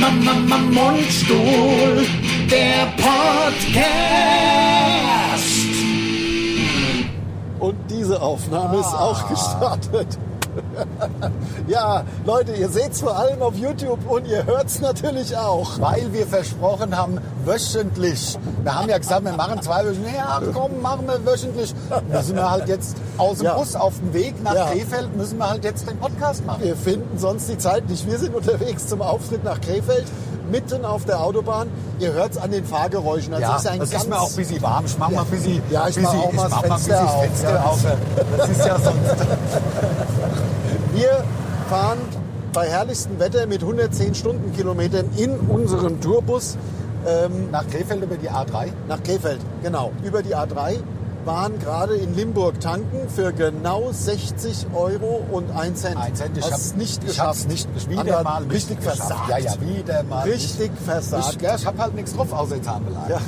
Mama, Mama, Mundstuhl, der Podcast. Und diese Aufnahme ist Ah. auch gestartet. ja, Leute, ihr seht es vor allem auf YouTube und ihr hört es natürlich auch. Weil wir versprochen haben, wöchentlich. Wir haben ja gesagt, wir machen zwei Wöchen. Ja, komm, machen wir wöchentlich. Müssen wir halt jetzt aus dem Ja. Bus auf dem Weg nach Ja. Krefeld, müssen wir halt jetzt den Podcast machen. Wir finden sonst die Zeit nicht. Wir sind unterwegs zum Auftritt nach Krefeld, mitten auf der Autobahn. Ihr hört es an den Fahrgeräuschen. Also Ja, ist ein das ganz ist mir auch ein bisschen warm. Ich mach mal ein bisschen, Ja, ich mach bisschen, auch mal das Fenster auf, Fenster ja. auf. Das ist ja sonst... Wir fahren bei herrlichstem Wetter mit 110 Stundenkilometern in unserem Tourbus ähm, Nach Krefeld über die A3. nach Krefeld. Genau, über die A3. Waren gerade in Limburg tanken für genau 60 Euro und 1 Cent. Ein Cent, ich hab's es nicht Ich geschafft. nicht geschafft. Wieder mal richtig versagt. Ja, ja, wieder mal. Richtig nicht. versagt. Ich, ja, ich hab halt nichts drauf, außer Zahnbelag. Ja.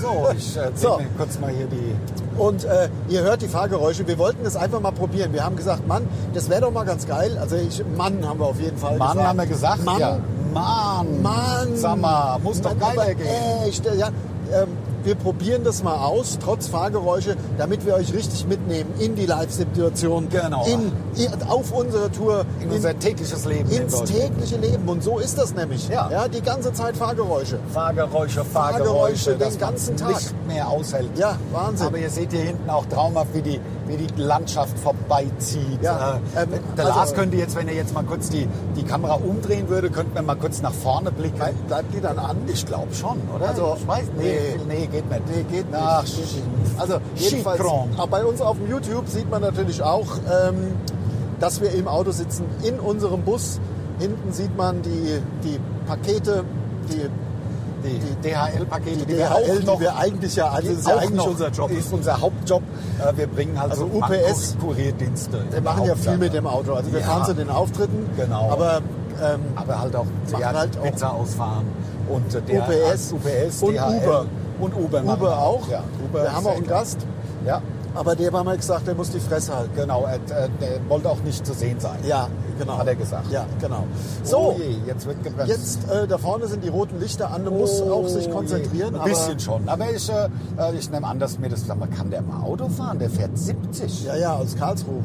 So, ich äh, So. mir kurz mal hier die... Und äh, ihr hört die Fahrgeräusche. Wir wollten das einfach mal probieren. Wir haben gesagt, Mann, das wäre doch mal ganz geil. Also ich, Mann haben wir auf jeden Fall Mann gesagt. haben wir gesagt. Mann, ja. Mann. Mann. Sag mal, muss doch Mann, geiler aber gehen. Echt, ja, ähm, wir probieren das mal aus, trotz Fahrgeräusche, damit wir euch richtig mitnehmen in die Live-Situation. Genau. In, in, auf unsere Tour. In unser tägliches Leben. in ins Deutschland. tägliche Leben. Und so ist das nämlich. Ja. die ganze Zeit Fahrgeräusche. Fahrgeräusche, Fahrgeräusche Fahrgeräusche, den ganzen Tag. nicht mehr aushält. Ja, Wahnsinn. Aber ihr seht hier hinten auch traumhaft, wie die, wie die Landschaft vorbeizieht. Ja, Äh, ähm, der also- Lars könnte jetzt, wenn er jetzt mal kurz die, die Kamera umdrehen würde, könnten wir mal kurz nach vorne blicken. Bleib- Bleibt die dann an? Ich glaube schon, oder? Also, ich weiß, nee, nee, geht nicht. Nee, geht nicht. Ach, also jedenfalls, Chicron. auch bei uns auf dem YouTube sieht man natürlich auch, ähm, dass wir im Auto sitzen, in unserem Bus. Hinten sieht man die, die Pakete, die, die, DHL-Pakete, die die, wir DHL, die wir eigentlich ja, also das ist ja eigentlich unser Job. ist unser Hauptjob. Äh, Wir bringen halt Also so UPS, Kurierdienste. Wir machen ja viel mit dem Auto. Also wir Ja. fahren zu den Auftritten, Genau. aber ähm, aber halt auch, halt auch- Pizza ausfahren und äh, der, UPS UPS und DHL Uber. und Uber, Uber auch. Ja, Uber wir haben auch einen. Gast, Ja, aber der war mal gesagt, der muss die Fresse halten. genau. Er, der wollte auch nicht zu sehen sein. Ja, genau. Hat er gesagt. Ja, genau. So, So, oh je, jetzt wird gebremst. Jetzt äh, da vorne sind die roten Lichter an, muss auch sich konzentrieren. Oh Ein aber- bisschen schon. Aber ich, äh, äh, ich nehme an, dass mir das, sag mal, kann der mal Auto fahren? Der fährt 70 Ja, ja, aus Karlsruhe.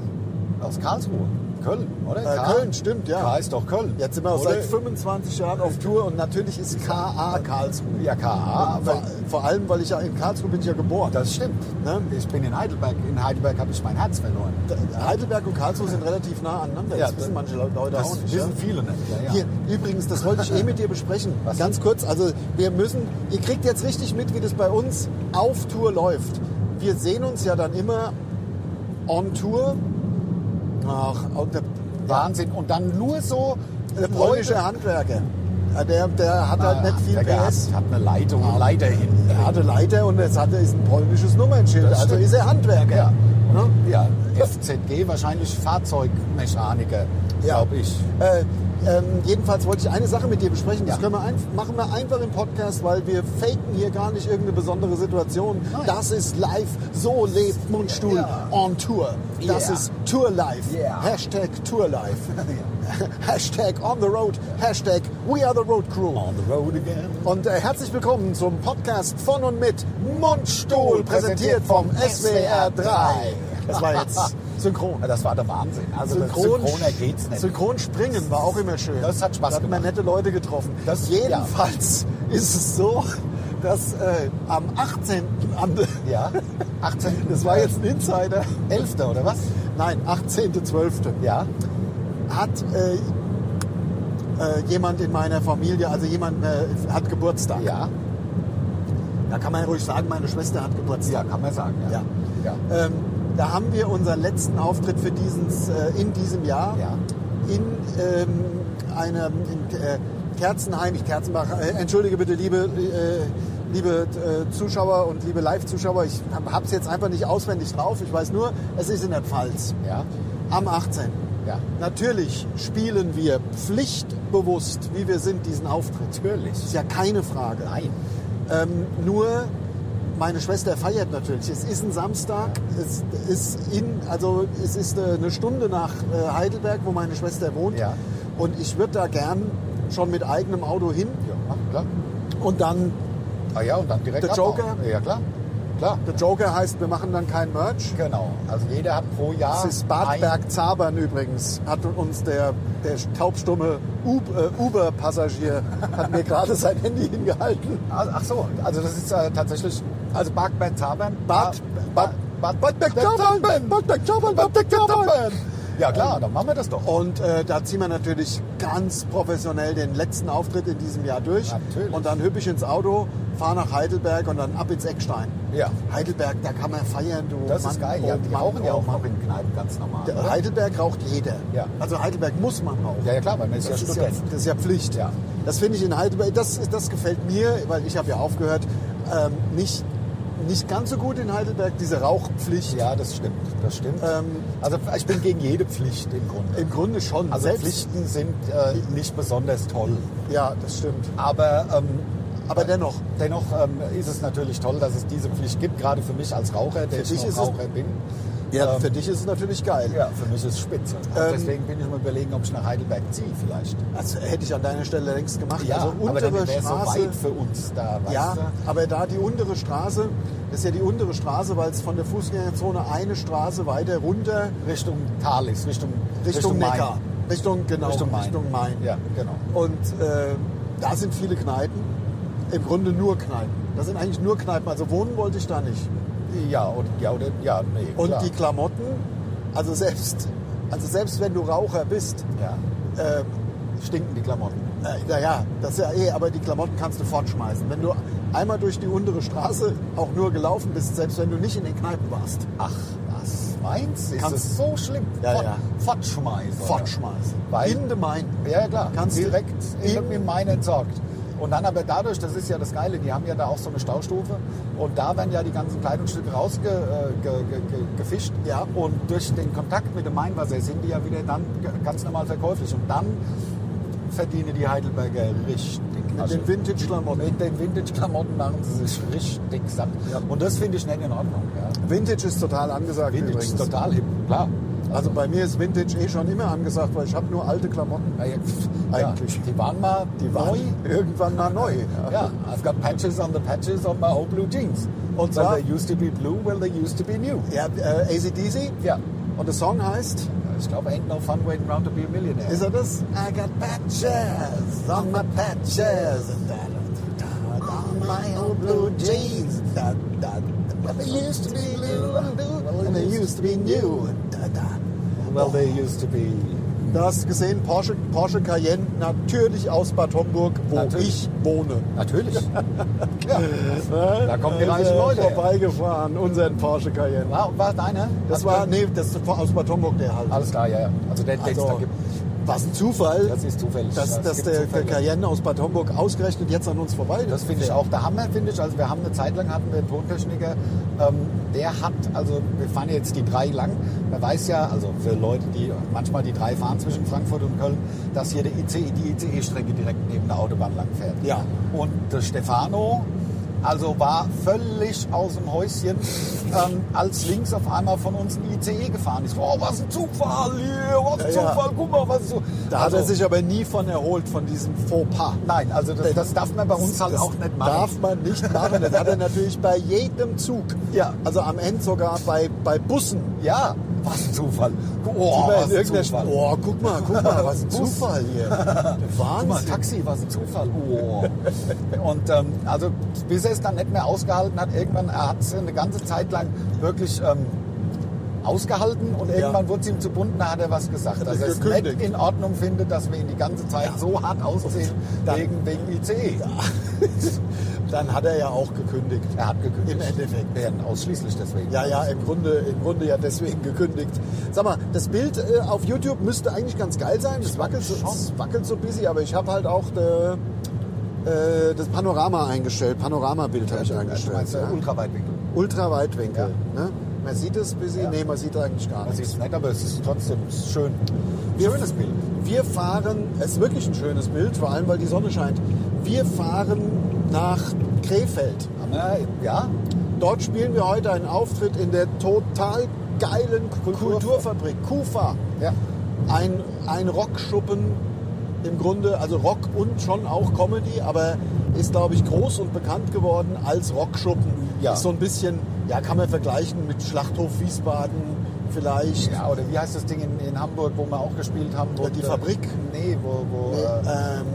aus Karlsruhe. Köln, oder? Äh, K? Köln, stimmt, ja. K ist doch Köln. Jetzt sind wir Oder? seit 25 Jahren auf Tour und natürlich ist KA Karlsruhe. Ja, KA. vor, Aber vor allem, weil ich ja in Karlsruhe bin ich ja geboren. das stimmt. Ne? Ich bin in Heidelberg. In Heidelberg habe ich mein Herz verloren. Heidelberg und Karlsruhe sind relativ nah aneinander. Ja, das wissen manche Leute Das auch nicht. wissen ja? viele nicht. Ja. Hier, übrigens, das wollte ich eh mit dir besprechen. Was Ganz kurz, also wir müssen, ihr kriegt jetzt richtig mit, wie das bei uns auf Tour läuft. Wir sehen uns ja dann immer on Tour. Ach, und der, Wahnsinn. Und dann nur so der polnische Handwerker. Der, der hat halt nicht viel Ah, der PS. Hat, hat eine Leitung, eine Leiter hinten. Er hatte Leiter und jetzt hat er ist ein polnisches Nummernschild. Also ist er Handwerker. Ja. Ne? Ja, FZG, wahrscheinlich Fahrzeugmechaniker, Ja. glaube ich. Äh, ähm, jedenfalls wollte ich eine Sache mit dir besprechen. Das Ja. können wir ein, machen wir einfach im Podcast, weil wir faken hier gar nicht irgendeine besondere Situation. Nein. Das ist live. So lebt Mundstuhl Ja. on Tour. Das Yeah. ist Tour Life. Yeah. Hashtag Tour Life. Hashtag on the road. Hashtag we are the road crew. On the road again. Und äh, herzlich willkommen zum Podcast von und mit Mundstuhl, präsentiert vom SWR 3. Das war jetzt synchron. Ja, Das war der Wahnsinn. Also Synchron, synchroner geht's nicht. Synchron springen war auch immer schön. Das hat Spaß da hat man gemacht. nette Leute getroffen. Das- Jedenfalls ist es so, dass äh, am 18. Am, Ja, 18. das war jetzt ein Insider. 11. oder was? Nein, 18.12. Ja. hat äh, äh, jemand in meiner Familie, also jemand äh, hat Geburtstag. Ja. Da kann man ja ruhig sagen, meine Schwester hat Geburtstag. Ja, kann man sagen. Ja. Ja. ja. Ähm, da haben wir unseren letzten Auftritt für dieses, äh, in diesem Jahr Ja. in ähm, einem in, äh, Kerzenheim, ich Kerzenbach, äh, entschuldige bitte, liebe, äh, liebe äh, Zuschauer und liebe Live-Zuschauer, ich habe es jetzt einfach nicht auswendig drauf, ich weiß nur, es ist in der Pfalz Ja. am 18. Ja. Natürlich spielen wir pflichtbewusst, wie wir sind, diesen Auftritt. Natürlich. Ist ja keine Frage. Nein. Ähm, nur meine Schwester feiert natürlich. Es ist ein Samstag. Es ist in, also es ist äh, eine Stunde nach äh, Heidelberg, wo meine Schwester wohnt. Ja. Und ich würde da gern schon mit eigenem Auto hin Ja, klar. und dann Ah ja, und dann direkt Der. Joker? Ja, klar. Klar. der Joker heißt, wir machen dann kein Merch. Genau. Also jeder hat pro Jahr. Das ist Bad Bergzabern übrigens, hat uns der, der taubstumme Ub- äh, Uber-Passagier hat mir gerade sein Handy hingehalten. ein, ach so, also das ist tatsächlich. Also Bergberg Zabern. Bad, Bad, Bad, Bad Bergzabern, Bad Bergzabern, Bad Bergzabern. Ja klar, dann machen wir das doch. Und äh, da ziehen wir natürlich ganz professionell den letzten Auftritt in diesem Jahr durch. Natürlich. Und dann hüppe ich ins Auto, fahre nach Heidelberg und dann ab ins Eckstein. Ja. Heidelberg, da kann man feiern, du. Das Mann, ist geil. oh Ja, die Mann, rauchen ja oh auch Mann. noch in Kneipen ganz normal. Der? Heidelberg raucht jeder. Ja. Also Heidelberg muss man rauchen. Ja, ja klar, weil man ist Das ja ist ja, Student. das ist ja Pflicht. Ja. Das finde ich in Heidelberg, das, das gefällt mir, weil ich habe ja aufgehört, ähm, nicht, nicht ganz so gut in Heidelberg, diese Rauchpflicht. Ja, das stimmt. Das stimmt. Ähm, also ich bin gegen jede Pflicht im Grunde. Im Grunde schon. Also Selbst, Pflichten sind äh, nicht besonders toll. Ja, das stimmt. Aber, ähm, Aber dennoch, dennoch ähm, ist es natürlich toll, dass es diese Pflicht gibt, gerade für mich als Raucher, der Für ich noch Raucher bin. Ja, Ähm, für dich ist es natürlich geil. Ja, für mich ist es spitze. Ähm, deswegen bin ich mir überlegen, ob ich nach Heidelberg ziehe vielleicht. Das hätte ich an deiner Stelle längst gemacht. Ja, also aber untere wäre es so weit für uns da, weißt ja, du? aber da die untere Straße, das ist ja die untere Straße, weil es von der Fußgängerzone eine Straße weiter runter Richtung Tal ist, Richtung, Richtung, Main. Neckar. Richtung, genau, Richtung Main. Richtung Main. Ja, genau. Und äh, da sind viele Kneipen. Im Grunde nur Kneipen. Das sind eigentlich nur Kneipen. Also wohnen wollte ich da nicht. Ja, oder, ja, oder, ja, nee, Und klar. die Klamotten, also selbst, also selbst wenn du Raucher bist, ja, äh, stinken die Klamotten. äh, naja, das ist ja eh, aber die Klamotten kannst du fortschmeißen. Wenn du einmal durch die untere Straße auch nur gelaufen bist, selbst wenn du nicht in den Kneipen warst, Ach, was meinst du? Ist es so schlimm? Ja, Fort- ja. Fortschmeißen. fortschmeißen. Weil- in den Main. Ja, klar. Kannst du direkt in- in Main entsorgt. Und dann aber dadurch, das ist ja das Geile, die haben ja da auch so eine Staustufe und da werden ja die ganzen Kleidungsstücke rausgefischt äh. Ja. und durch den Kontakt mit dem Mainwasser sind die ja wieder dann ganz normal verkäuflich und dann verdienen die Heidelberger richtig Mit Asche. den Vintage-Klamotten. Mit den Vintage-Klamotten machen sie sich richtig satt. Ja. Und das finde ich nicht in Ordnung. Ja. Vintage ist total angesagt Vintage übrigens. ist total hip, klar. Also bei mir ist Vintage eh schon immer angesagt, weil ich habe nur alte Klamotten. Ja, ja, Eigentlich. Ja, die waren mal Die waren neu. irgendwann mal neu. Ja, I've got patches on the patches on my old blue jeans. Und zwar- well, they used to be blue, well, they used to be new. Ja, äh, ACDC. Ja. Und der Song heißt, Ich glaube, ain't no fun waiting around to be a millionaire. ist er das? I got patches on my patches. Da, on my old blue jeans. Da, da. They used to be blue and they used to be new. Well, they used to be... Du hast gesehen, Porsche, Porsche Cayenne, natürlich aus Bad Homburg, wo Natürlich. ich wohne. Natürlich. ja. Da kommen die reichen äh, Leute vorbeigefahren, unseren Porsche Cayenne. War, war deiner? Das war, nee, das ist aus Bad Homburg der halt. Alles klar, ja, ja. Also den, den es da Also, gibt. Was ein Zufall, Das ist zufällig. dass, Es dass der, der Zufälle. Cayenne aus Bad Homburg ausgerechnet jetzt an uns vorbei Das finde ich auch der Hammer, finde ich. Also wir haben eine Zeit lang hatten wir einen Tontechniker, ähm, der hat, also wir fahren jetzt die drei lang. Man weiß ja, also für Leute, die manchmal die drei fahren zwischen Frankfurt und Köln, dass hier der ICE, die ICE-Strecke direkt neben der Autobahn lang fährt. Ja. Und der Stefano, also war völlig aus dem Häuschen, ähm, als links auf einmal von uns ein ICE gefahren ist. Oh, was ein Zufall hier, was ein Ja. Zufall, guck mal, was so. Da hat also, er sich aber nie von erholt, von diesem Fauxpas. Nein, also das, das darf man bei uns halt auch nicht machen. Darf man nicht machen. Das hat er natürlich bei jedem Zug. Ja. Also am Ende sogar bei, bei Bussen. Ja, was ein Zufall. Oh, was in ein Zufall. Oh, guck mal, guck mal, was ein. Zufall hier. Guck mal, Wahnsinn. Taxi, was ein Zufall. Oh. Und ähm, also bis er es dann nicht mehr ausgehalten hat, irgendwann, er hat es eine ganze Zeit lang wirklich ähm, ausgehalten und irgendwann wurde es ihm zu bunt, da hat er was gesagt. Dass er es nicht in Ordnung findet, dass wir ihn die ganze Zeit so hart ausziehen wegen, wegen ICE. Dann hat er ja auch gekündigt. Er hat gekündigt. Im Endeffekt. Ja, ausschließlich deswegen. Ja, ja, im Grunde, im Grunde ja deswegen gekündigt. Sag mal, das Bild äh, auf YouTube müsste eigentlich ganz geil sein. Das wackelt so, wackelt so busy, aber ich habe halt auch de, äh, das Panorama eingestellt. Panoramabild habe ich Du eingestellt. meinst äh, ja. Ultraweitwinkel. Ultraweitwinkel. Ne? Man sieht es busy? Ja. Nee, man sieht eigentlich gar Das nichts. ist nett, aber es ist trotzdem schön. Wir- Schönes Bild. Wir fahren, es ist wirklich ein schönes Bild, vor allem weil die Sonne scheint. Wir fahren nach Krefeld. Ja, Dort spielen wir heute einen Auftritt in der total geilen Kultur- Kulturfabrik, KUFA. ja. Ein, ein Rockschuppen im Grunde, also Rock und schon auch Comedy, aber ist, glaube ich, groß und bekannt geworden als Rockschuppen. Ja. Ist so ein bisschen, ja, kann man vergleichen mit Schlachthof Wiesbaden vielleicht. Ja, oder wie heißt das Ding in, in Hamburg, wo wir auch gespielt haben? Wo Ja, die Fabrik? Nee, wo, wo, Nee, äh, ähm,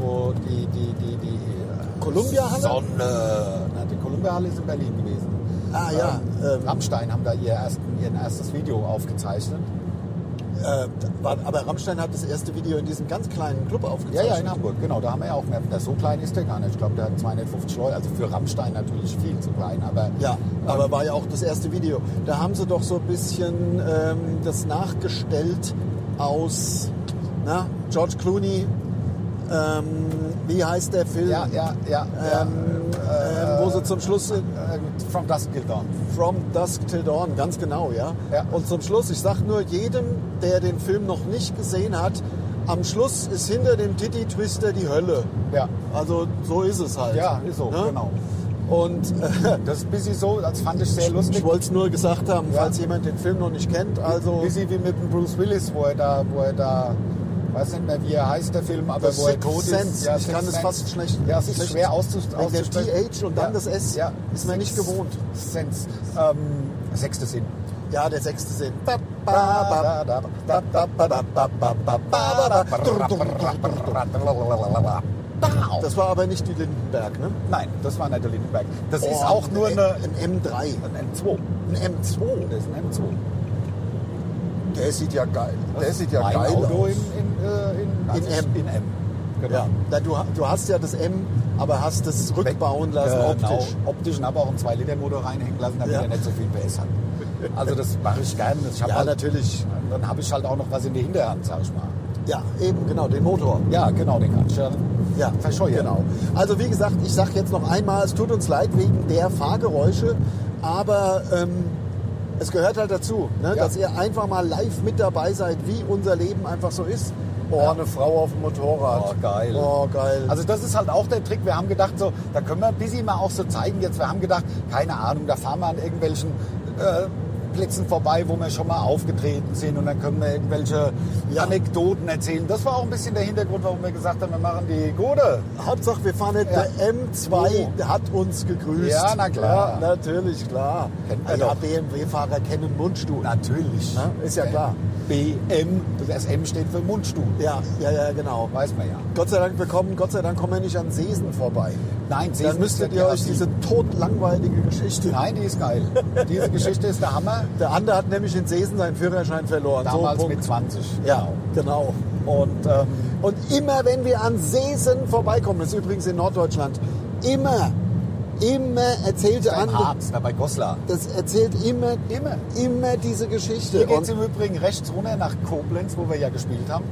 wo die, die, die, die äh, Columbia-Halle? Sonne. Na, die Columbia-Halle ist in Berlin gewesen. Ah, ja, Ähm, ähm, Rammstein haben da ihr, ersten, ihr erstes Video aufgezeichnet. äh, war, aber Rammstein hat das erste Video in diesem ganz kleinen Club Ja, aufgezeichnet. ja, in Hamburg, genau. Da haben wir ja auch mehr. Der so klein ist der gar nicht. Ich glaube, der hat 250 Leute. Also für Rammstein natürlich viel zu klein. Aber Ja, aber war ja auch das erste Video. Da haben sie doch so ein bisschen ähm, das nachgestellt aus na, George Clooney. Ähm, wie heißt der Film? ja, ja, ja. Ähm, ähm, wo sie zum Schluss äh, From Dusk Till Dawn. From Dusk Till Dawn, ganz genau, ja. Ja. Und zum Schluss, ich sag nur jedem, der den Film noch nicht gesehen hat, am Schluss ist hinter dem Titty Twister die Hölle. Ja. Also so ist es halt. Ja, ist so, Ne? genau. Und äh, Das ist ein bisschen so, das fand ich sehr lustig. ich wollte es nur gesagt haben, Ja. falls jemand den Film noch nicht kennt. Also Bisschen wie mit dem Bruce Willis, wo er da, wo er da, weiß nicht mehr, wie er heißt, der Film, aber The wo er tot ist. Sense. Ich kann es Sense. fast schlecht- Ja, es ist schlecht- schwer auszusprechen. TH und dann das S ist man nicht gewohnt. Sense. Ähm, sechste Sinn. ja, der sechste Sinn. Das war aber nicht die Lindenberg, ne? Nein, das war nicht der Lindenberg. Das ist Oh, auch nur ein, eine, ein M3. ein M2. Ein M2. Das ist ein M2. Der sieht ja geil. Der Das sieht ja mein geil Auto aus. in, in, äh, in, In M. In M. Genau. Ja, na, du, du hast ja das M, aber hast es rückbauen lassen Genau, optisch. optisch und habe auch einen 2-Liter-Motor reinhängen lassen, damit Ja. er nicht so viel PS hat. Also das mache ich gerne. Ich Ja, halt, natürlich. Dann habe ich halt auch noch was in der Hinterhand, sag ich mal. Ja, eben, genau, den Motor. Ja, genau, den kann ich ja Ja, verscheuern. Genau. Also wie gesagt, ich sage jetzt noch einmal, es tut uns leid wegen der Fahrgeräusche, aber ähm, es gehört halt dazu, ne, Ja. dass ihr einfach mal live mit dabei seid, wie unser Leben einfach so ist. Oh, Ja. eine Frau auf dem Motorrad. Oh, geil. Oh, geil. Also das ist halt auch der Trick. Wir haben gedacht, so, da können wir ein bisschen mal auch so zeigen jetzt. Wir haben gedacht, keine Ahnung, da fahren wir an irgendwelchen äh, Plätzen vorbei, wo wir schon mal aufgetreten sind und dann können wir irgendwelche Ja. Anekdoten erzählen. Das war auch ein bisschen der Hintergrund, warum wir gesagt haben, wir machen die Gode. Hauptsache, wir fahren nicht. Ja. Der M2 Oh. hat uns gegrüßt. Ja, na klar. Ja, natürlich, klar. Kennt man ja, doch. BMW-Fahrer kennen Mundstuhl. Natürlich. Ja, ist ja klar. BM, das M steht für Mundstuhl. Ja, ja, ja, genau. Weiß man ja. Gott sei Dank, wir kommen, Gott sei Dank kommen wir nicht an Sesen vorbei. Nein, Dann Sesen müsstet ist ihr euch diese totlangweilige Geschichte. Nein, die ist geil. Diese Geschichte ist der Hammer. Der andere hat nämlich in Sesen seinen Führerschein verloren. Damals so, mit Punkt. 20. Ja, genau. Und ähm, Und immer wenn wir an Sesen vorbeikommen, das ist übrigens in Norddeutschland, immer, immer erzählte beim andere, Harz, da bei Goslar. das erzählt immer, Immer. immer diese Geschichte. Hier geht es im Übrigen rechts runter nach Koblenz, wo wir ja gespielt haben.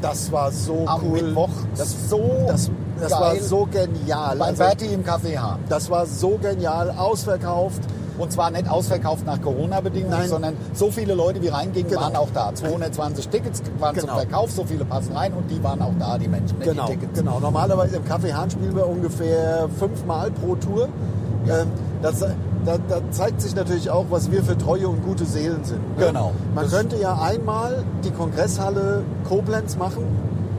das war so Am cool. Mittwoch. Das so Das, das war so genial. Bei Also, Berti im Café H. das war so genial, ausverkauft. Und zwar nicht ausverkauft nach Corona-Bedingungen, sondern so viele Leute, wie reingingen, Genau. waren auch da. 220 Tickets waren zum Genau. Verkauf, so viele passen rein und die waren auch da, die Menschen mit Genau, den Tickets. genau. Normalerweise im Café Hahn spielen wir ungefähr fünfmal pro Tour. Ähm, das, da, da zeigt sich natürlich auch, was wir für treue und gute Seelen sind. ne? Genau. Man Das- könnte ja einmal die Kongresshalle Koblenz machen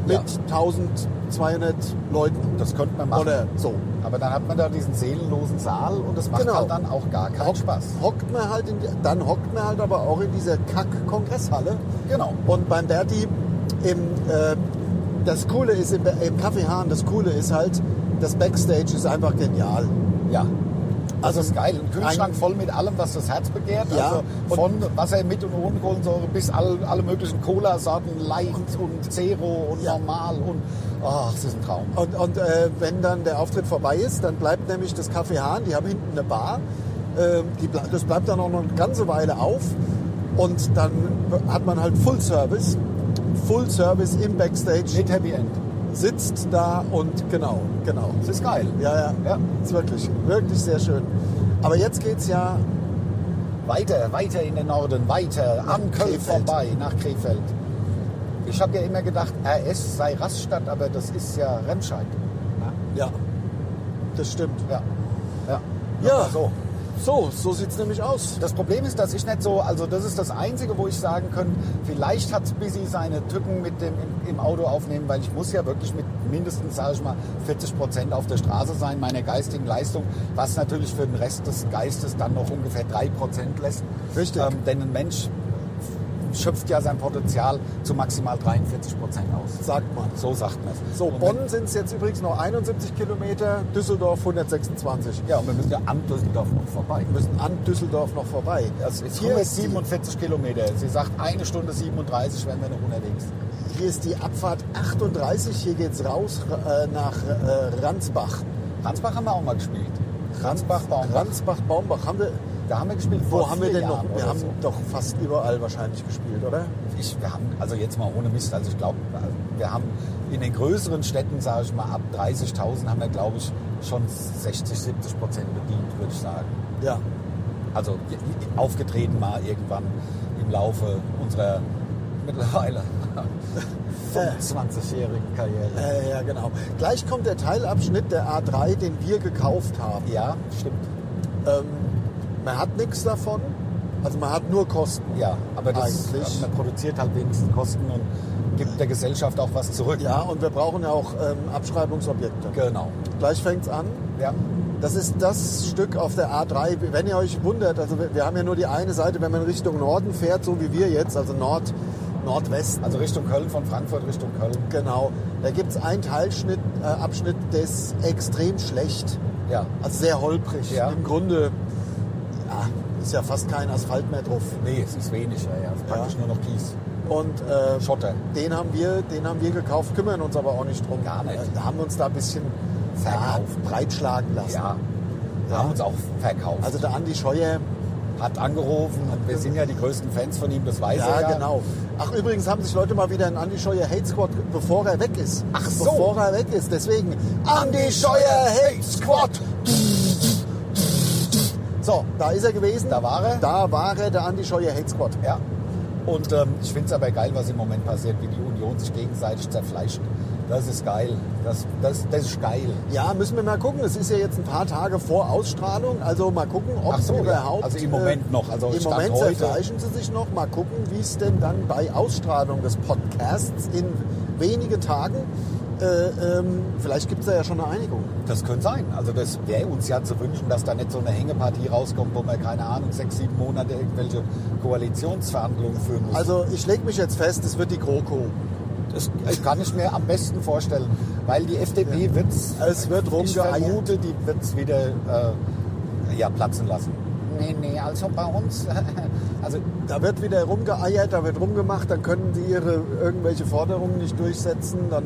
mit Ja. 1200 Leuten. Das könnte man machen. Oder so. Aber dann hat man da diesen seelenlosen Saal und das macht Genau. halt dann auch gar keinen Spaß. Hockt man halt die- dann hockt man halt aber auch in dieser Kack-Kongresshalle. Genau. Und beim Berti, im, äh, das Coole ist, im, im Café Hahn, das Coole ist halt, das Backstage ist einfach genial. Ja. Also Also das ist geil. Ein Kühlschrank voll mit allem, was das Herz begehrt. Ja, Also von Wasser mit und ohne Kohlensäure bis all, alle möglichen Cola-Sorten, leicht und Zero und Ja. normal und ach, es ist ein Traum. Und, und äh, wenn dann der Auftritt vorbei ist, dann bleibt nämlich das Café Hahn, die haben hinten eine Bar, ähm, die, das bleibt dann auch noch eine ganze Weile auf und dann hat man halt Full Service, Full Service im Backstage, Mit Happy End. Sitzt da und genau, genau. Das ist geil. Ja, ja, Ja. ist wirklich, wirklich sehr schön. Aber jetzt geht's ja, Weiter, weiter in den Norden, weiter, an Köln Krefeld. vorbei, nach Krefeld. Ich habe ja immer gedacht, RS sei Raststadt, aber das ist ja Remscheid. ja, das stimmt. Ja. Ja. Ja. Aber So. So, so sieht's nämlich aus. Das Problem ist, dass ich nicht so, also das ist das Einzige, wo ich sagen kann, vielleicht hat Busy seine Tücken mit dem im, im Auto aufnehmen, weil ich muss ja wirklich mit mindestens, sage ich mal, 40 Prozent auf der Straße sein, meiner geistigen Leistung, was natürlich für den Rest des Geistes dann noch ungefähr 3 Prozent lässt. Richtig. Ähm, denn ein Mensch schöpft ja sein Potenzial zu maximal 43 Prozent aus. Sagt man. So sagt man es. So, Und Bonn sind es jetzt übrigens noch 71 Kilometer, Düsseldorf 126. Ja, und wir müssen ja am Düsseldorf noch vorbei. Wir müssen an Düsseldorf noch vorbei. Das ist hier, ist die, 147 Kilometer. Sie sagt, eine Stunde 37 wären wir noch unterwegs. hier ist die Abfahrt 38, hier geht's raus äh, nach äh, Ransbach. Ransbach haben wir auch mal gespielt. Ransbach, Baumbach. Ransbach, Baumbach. Haben wir, Da haben wir gespielt. wo haben wir denn noch? Jahren Wir oder haben so. doch fast überall wahrscheinlich gespielt, oder? Ich, wir haben, also jetzt mal ohne Mist, also ich glaube, wir haben in den größeren Städten, sage ich mal, ab 30.000 haben wir, glaube ich, schon 60, 70 Prozent bedient, würde ich sagen. Ja. Also aufgetreten mal irgendwann im Laufe unserer mittlerweile 25-jährigen Karriere. Äh, ja, genau. Gleich kommt der Teilabschnitt der A3, den wir gekauft haben. Ja, stimmt. Ähm, man hat nichts davon. Also man hat nur Kosten. Ja, aber das, Eigentlich. man produziert halt wenigstens Kosten und gibt der Gesellschaft auch was zurück. Ja, und wir brauchen ja auch ähm, Abschreibungsobjekte. Genau. Gleich fängt's an. Ja. Das ist das Stück auf der A3. Wenn ihr euch wundert, also wir, haben ja nur die eine Seite, wenn man Richtung Norden fährt, so wie wir jetzt, also Nord, Nordwesten. Also Richtung Köln, von Frankfurt Richtung Köln. Genau. Da gibt's einen Teilschnitt, äh, Abschnitt, der ist extrem schlecht. Ja. Also sehr holprig. Ja. Im Grunde ja, ist ja fast kein Asphalt mehr drauf. Nee, es ist wenig, ja, ist Ja. praktisch nur noch Kies. Und äh, Schotter. den haben wir, den haben wir gekauft, kümmern uns aber auch nicht drum. Gar nicht. Äh, haben uns da ein bisschen ja, Verkauft. breitschlagen lassen. Ja. Ja. haben uns auch verkauft. Also der Andi Scheuer, hat angerufen wir sind ja die größten Fans von ihm, das weiß ja, er ja. genau. Ach übrigens haben sich Leute mal wieder einen Andi Scheuer Hate Squad, bevor er weg ist. Ach so. Bevor er weg ist. Deswegen Andi Scheuer Hate Squad. So, da ist er gewesen. Da war er. Da war er, der Andi Scheuer Hate Squad. Ja. Und ähm, ich finde es aber geil, was im Moment passiert, wie die Union sich gegenseitig zerfleischt. Das ist geil. Das, das, das ist geil. Ja, müssen wir mal gucken. Es ist ja jetzt ein paar Tage vor Ausstrahlung. Also mal gucken, ob so, ja. überhaupt... Also im Moment noch. Also Im Stand Moment heute. zerfleischen sie sich noch. Mal gucken, wie es denn dann bei Ausstrahlung des Podcasts in wenigen Tagen... Äh, ähm, vielleicht gibt es da ja schon eine Einigung. Das könnte sein. Also das wäre uns ja zu wünschen, dass da nicht so eine Hängepartie rauskommt, wo man, keine Ahnung, sechs, sieben Monate irgendwelche Koalitionsverhandlungen führen muss. Also ich lege mich jetzt fest, es wird die GroKo. Das kann ich mir am besten vorstellen, weil die FDP wird's, Es wird ich vermute, die wird es wieder äh, ja, platzen lassen. Nee, nee, also bei uns, also Da wird wieder rumgeeiert, da wird rumgemacht, dann können die ihre irgendwelche Forderungen nicht durchsetzen, dann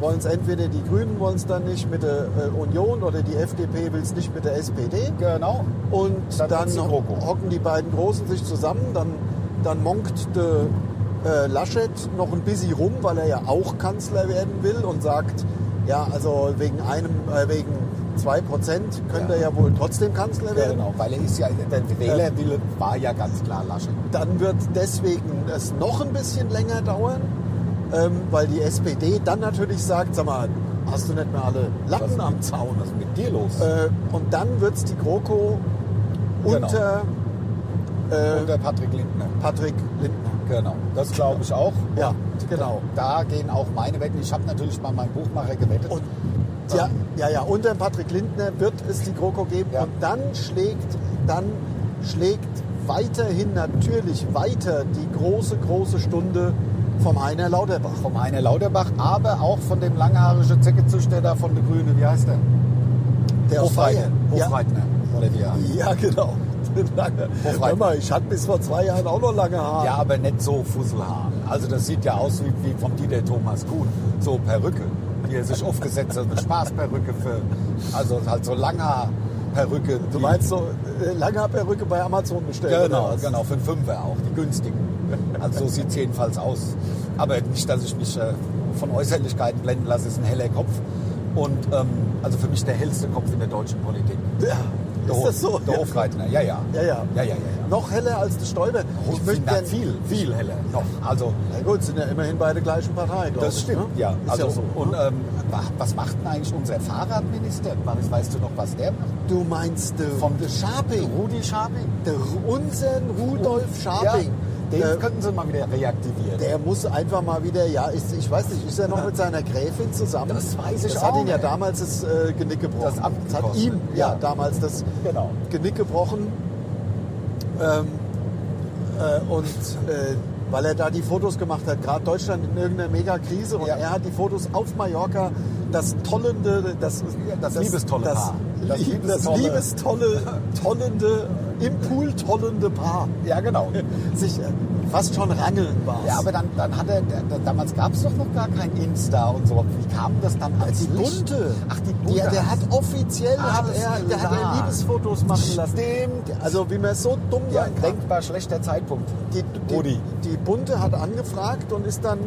wollen es entweder die Grünen wollen es dann nicht mit der äh, Union oder die FDP will es nicht mit der SPD. genau, Und Dann dann, hocken die beiden Großen sich zusammen, dann, dann monkt de, äh, Laschet noch ein bisschen rum, weil er ja auch Kanzler werden will und sagt, ja, also wegen einem, äh, wegen zwei Prozent könnte Ja. er ja wohl trotzdem Kanzler werden. genau, weil er ist ja, der Wählerwille war ja ganz klar Laschet. Dann wird deswegen es noch ein bisschen länger dauern, ähm, weil die SPD dann natürlich sagt, sag mal, hast du nicht mehr alle Latten am Zaun? Was ist mit dir los? Äh, und dann wird es die GroKo Genau. unter äh, Unter Patrick Lindner. Patrick Lindner. Genau, das glaube ich auch. Ja, Und genau. Da gehen auch meine Wetten. Ich habe natürlich bei meinem Buchmacher gewettet. Und ja, ja, ja, unter Patrick Lindner wird es die GroKo geben Ja. und dann schlägt, dann schlägt weiterhin natürlich weiter die große, große Stunde vom Heiner Lauterbach. vom Heiner Lauterbach, aber auch von dem langhaarigen Zeckenzüchter da von der Grüne. Wie heißt der? Der. Hofreitner. Oder wie er heißt. Ja, genau. Lange. Mal, ich hatte bis vor zwei Jahren auch noch lange Haare. Ja, aber nicht so Fusselhaar. Also das sieht ja aus wie, wie vom Dieter Thomas Kuhn. So Perücke, wie er sich aufgesetzt hat. Eine Spaßperücke für, also halt so Langhaarperücke. Du die- meinst so äh, Langhaarperücke bei Amazon bestellen? Genau, genau, für einen Fünfer auch, die günstigen. Also so sieht es jedenfalls aus. Aber nicht, dass ich mich äh, von Äußerlichkeiten blenden lasse, ist ein heller Kopf. Und ähm, also für mich der hellste Kopf in der deutschen Politik. Ja, Der Ist Hof- das so? Der. Hofreitner, ja, ja. Ja, ja. Ja, ja, ja. ja. Noch heller als der Stäuber. Ich möchte gern, viel, viel heller noch. Also, Na gut, sind ja immerhin bei der gleichen Partei, glaube das ich. stimmt, ne? ja. Ist also, ja so. Und ne? ähm, wa- was macht denn eigentlich unser Fahrradminister? Weißt du noch, was der macht? du meinst der, Vom- der Scharping, Rudi Scharping? der, unseren Rudolf Scharping. Den der, könnten sie mal wieder reaktivieren. der muss einfach mal wieder, ja, ist, ich weiß nicht, ist er noch mit seiner Gräfin zusammen? Das weiß ich das hat auch ihn ja damals das äh, Genick gebrochen. Das Amt hat ihm ja. Ja. damals das Genau. Genick gebrochen. Ähm, äh, und äh, weil er da die Fotos gemacht hat, gerade Deutschland in irgendeiner Megakrise und Ja. er hat die Fotos auf Mallorca, das tollende, das, das liebestolle das, Paar. Das, Das das liebestolle- liebestolle, tollende, im Pool tollende Paar. Ja, genau. Sich äh, fast schon rangeln war. Ja, aber dann, dann hat er, der, damals gab es doch noch gar kein Insta und so. Wie kam das dann als die Licht? bunte. Ach, die bunte. Der, der hat offiziell hat Alles er, der hat er. Liebesfotos machen lassen. Stimmt. Also wie man so dumm ja, sein kann. denkbar schlechter Zeitpunkt. Die, die, die Bunte hat angefragt und ist dann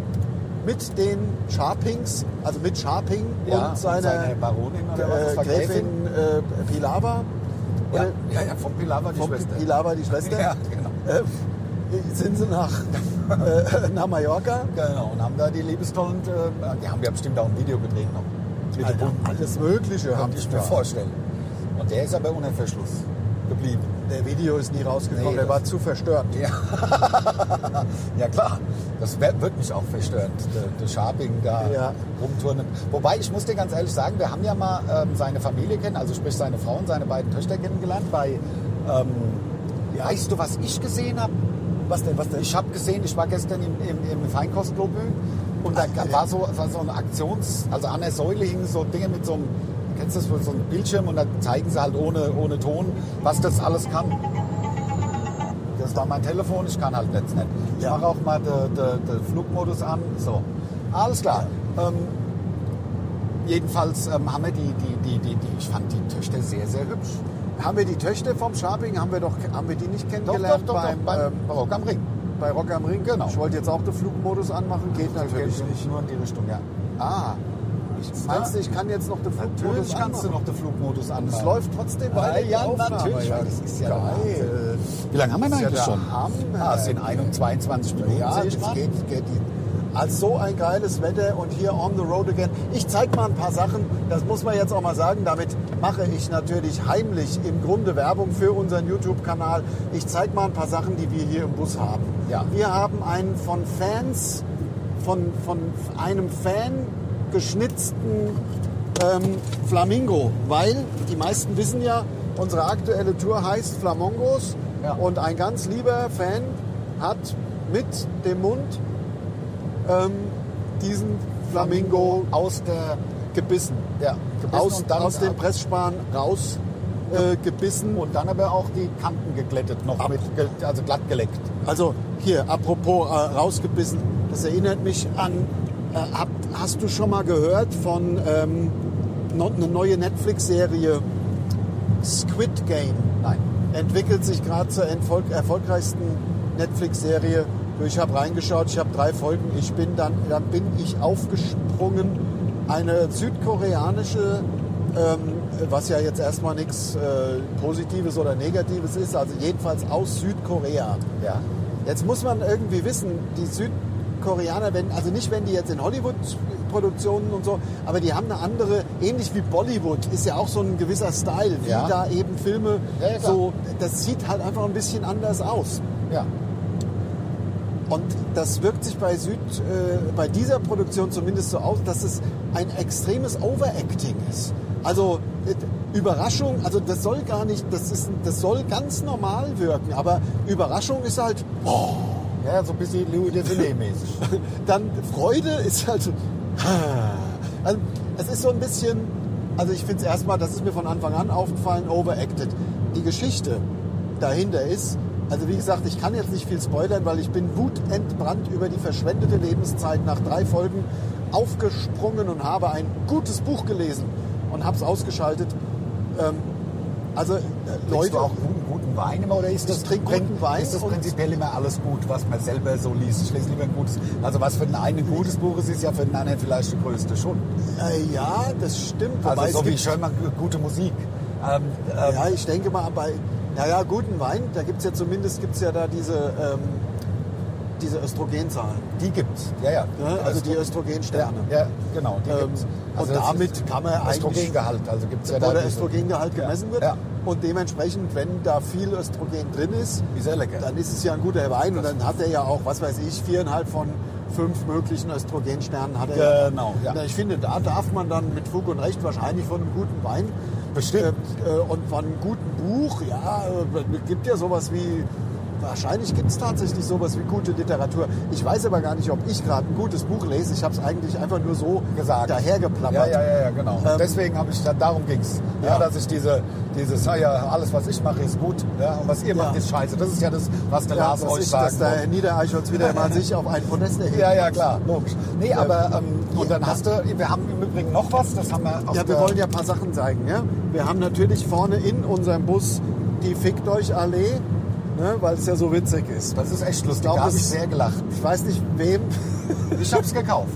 mit den Sharpings, also mit Sharping Ja, und seiner seine Baronin oder was? Äh, war Gräfin äh, Pilawa, Ja, ja, ja, vom Pilawa die vom Schwester. Pilawa die Schwester, Ja, genau. äh, sind sie nach, äh, nach Mallorca. Genau, und haben da die liebestollen, äh, die haben ja bestimmt auch ein Video gedreht noch. Mit Alter, alles Mögliche haben Könnte ich mir vorstellen. Und der ist aber unter Verschluss geblieben. Der Video ist nie rausgekommen, Nee, der war zu verstört. Ja, ja klar. Das wird mich auch verstörend, der, Sharping da Ja. rumturnen. Wobei, ich muss dir ganz ehrlich sagen, wir haben ja mal ähm, seine Familie kennen, also sprich seine Frau und seine beiden Töchter kennengelernt bei, ähm, weißt du, was ich gesehen habe? Was denn, was denn? Ich habe gesehen, ich war gestern im, im, im Feinkostlobü und da Ach, war so, war so eine Aktions-, also an der Säule hingen so Dinge mit so einem, kennst du das, so ein Bildschirm und da zeigen sie halt ohne, ohne Ton, was das alles kann. Das war mein Telefon, ich kann halt jetzt nicht. Ich Ja. mache auch mal den de, de Flugmodus an. So, alles klar. Ähm, jedenfalls ähm, haben wir die, die, die, die, ich fand die Töchter sehr, sehr hübsch. Haben wir die Töchter vom Sharping, haben wir doch, haben wir die nicht kennengelernt doch, doch, beim, doch, beim ähm, Barock am Ring. bei Rock am Ring? Genau. Ich wollte jetzt auch den Flugmodus anmachen, geht natürlich Geht nicht. Nur in die Richtung, ja. Ah, ich, meinst du, ich kann jetzt noch den Flugmodus Natürlich kannst du anmachen? noch den Flugmodus anmachen. Es läuft trotzdem weiter. Ah, ja, natürlich, Ja, weil das ist ja der geil. Wie lange haben wir Das denn ja eigentlich der schon? Hammer. Ah, es sind 21, 22 Minuten. Ja, das geht, geht. Als so ein geiles Wetter und hier on the road again. Ich zeig mal ein paar Sachen, das muss man jetzt auch mal sagen. Damit mache ich natürlich heimlich im Grunde Werbung für unseren YouTube-Kanal. Ich zeig mal ein paar Sachen, die wir hier im Bus haben. Ja. Wir haben einen von Fans, von, von einem Fan geschnitzten ähm, Flamingo, weil die meisten wissen ja, unsere aktuelle Tour heißt Flamongos Ja. und ein ganz lieber Fan hat mit dem Mund ähm, diesen Flamingo aus der gebissen. ja, gebissen Aus, aus dem Pressspan raus äh, gebissen. und dann aber auch die Kanten geglättet noch Ab. mit also glatt geleckt. Also hier, apropos äh, rausgebissen, das erinnert mich an, hast du schon mal gehört von ähm, eine neue Netflix-Serie Squid Game? Nein. Entwickelt sich gerade zur Erfolg, erfolgreichsten Netflix-Serie. Ich habe reingeschaut, ich habe drei Folgen. Ich bin dann, dann bin ich aufgesprungen. Eine südkoreanische, ähm, was ja jetzt erstmal nichts äh, Positives oder Negatives ist, also jedenfalls aus Südkorea. Ja. Jetzt muss man irgendwie wissen, die Südkoreaner, wenn, also nicht wenn die jetzt in Hollywood-Produktionen und so, aber die haben eine andere, ähnlich wie Bollywood, ist ja auch so ein gewisser Style, wie Ja. da eben Filme Ja, so, das sieht halt einfach ein bisschen anders aus. Ja. Und das wirkt sich bei Süd, äh, bei dieser Produktion zumindest so aus, dass es ein extremes Overacting ist. Also äh, Überraschung, also das soll gar nicht, das ist, das soll ganz normal wirken, aber Überraschung ist halt, oh, Ja, so ein bisschen Louis Define mäßig. dann Freude ist halt so, also es ist so ein bisschen, also ich finde es erstmal, das ist mir von Anfang an aufgefallen, overacted. Die Geschichte dahinter ist, also wie gesagt, ich kann jetzt nicht viel spoilern, weil ich bin wutentbrannt über die verschwendete Lebenszeit nach drei Folgen aufgesprungen und habe ein gutes Buch gelesen und habe es ausgeschaltet. Ähm, also äh, Leute, du auch guten, guten Wein immer oder ist das, trinke guten Wein ist das und- prinzipiell immer alles gut, was man selber so liest? Ich lese lieber ein gutes. Also was für den einen ein gutes Buch ist, ist ja für den anderen vielleicht der größte schon. äh, ja, das stimmt. Also so wie höre mal gute Musik. Ähm, ähm, Ja, ich denke mal, bei naja, guten Wein, da gibt es ja zumindest gibt's ja da diese, ähm, diese Östrogenzahlen. Die gibt's. Ja, ja. Ne? Also die Östrogensterne. Ja, ja genau. Die Ähm, gibt's. und das damit kann man eigentlich- Östrogengehalt. Also gibt's ja wo da der diese- Östrogengehalt gemessen Ja, wird. ja. Und dementsprechend, wenn da viel Östrogen drin ist, Ist dann ist es ja ein guter Wein. Und dann hat er ja auch, was weiß ich, viereinhalb von fünf möglichen Östrogensternen hat er. Genau, ja. Ich finde, da darf man dann mit Fug und Recht wahrscheinlich von einem guten Wein Bestimmt. äh, äh, und von einem guten Buch, ja, äh, gibt ja sowas wie, wahrscheinlich gibt es tatsächlich sowas wie gute Literatur. Ich weiß aber gar nicht, ob ich gerade ein gutes Buch lese. Ich habe es eigentlich einfach nur so gesagt. dahergeplappert. Ja, ja, ja, ja genau. Ähm, Deswegen habe ich, darum ging's. Ja. Ja. dass ich diese, dieses, ja, alles was ich mache ist gut, ja, und was ihr macht ist scheiße. Das ist ja das, was der Lars euch ich, sagt. dass der Herr Niedereichholz wieder mal sich auf ein Podest erhebt. ja, ja, klar, logisch. Nee, aber, ähm, und dann hast du, wir haben im Übrigen noch was, das haben wir auf Ja, wir wollen ja ein paar Sachen zeigen. Ja? Wir haben natürlich vorne in unserem Bus die Fickt euch Allee, ne? weil es ja so witzig ist. das ist echt lustig, glaub, da habe ich sehr gelacht. Ich weiß nicht wem. Ich habe es gekauft.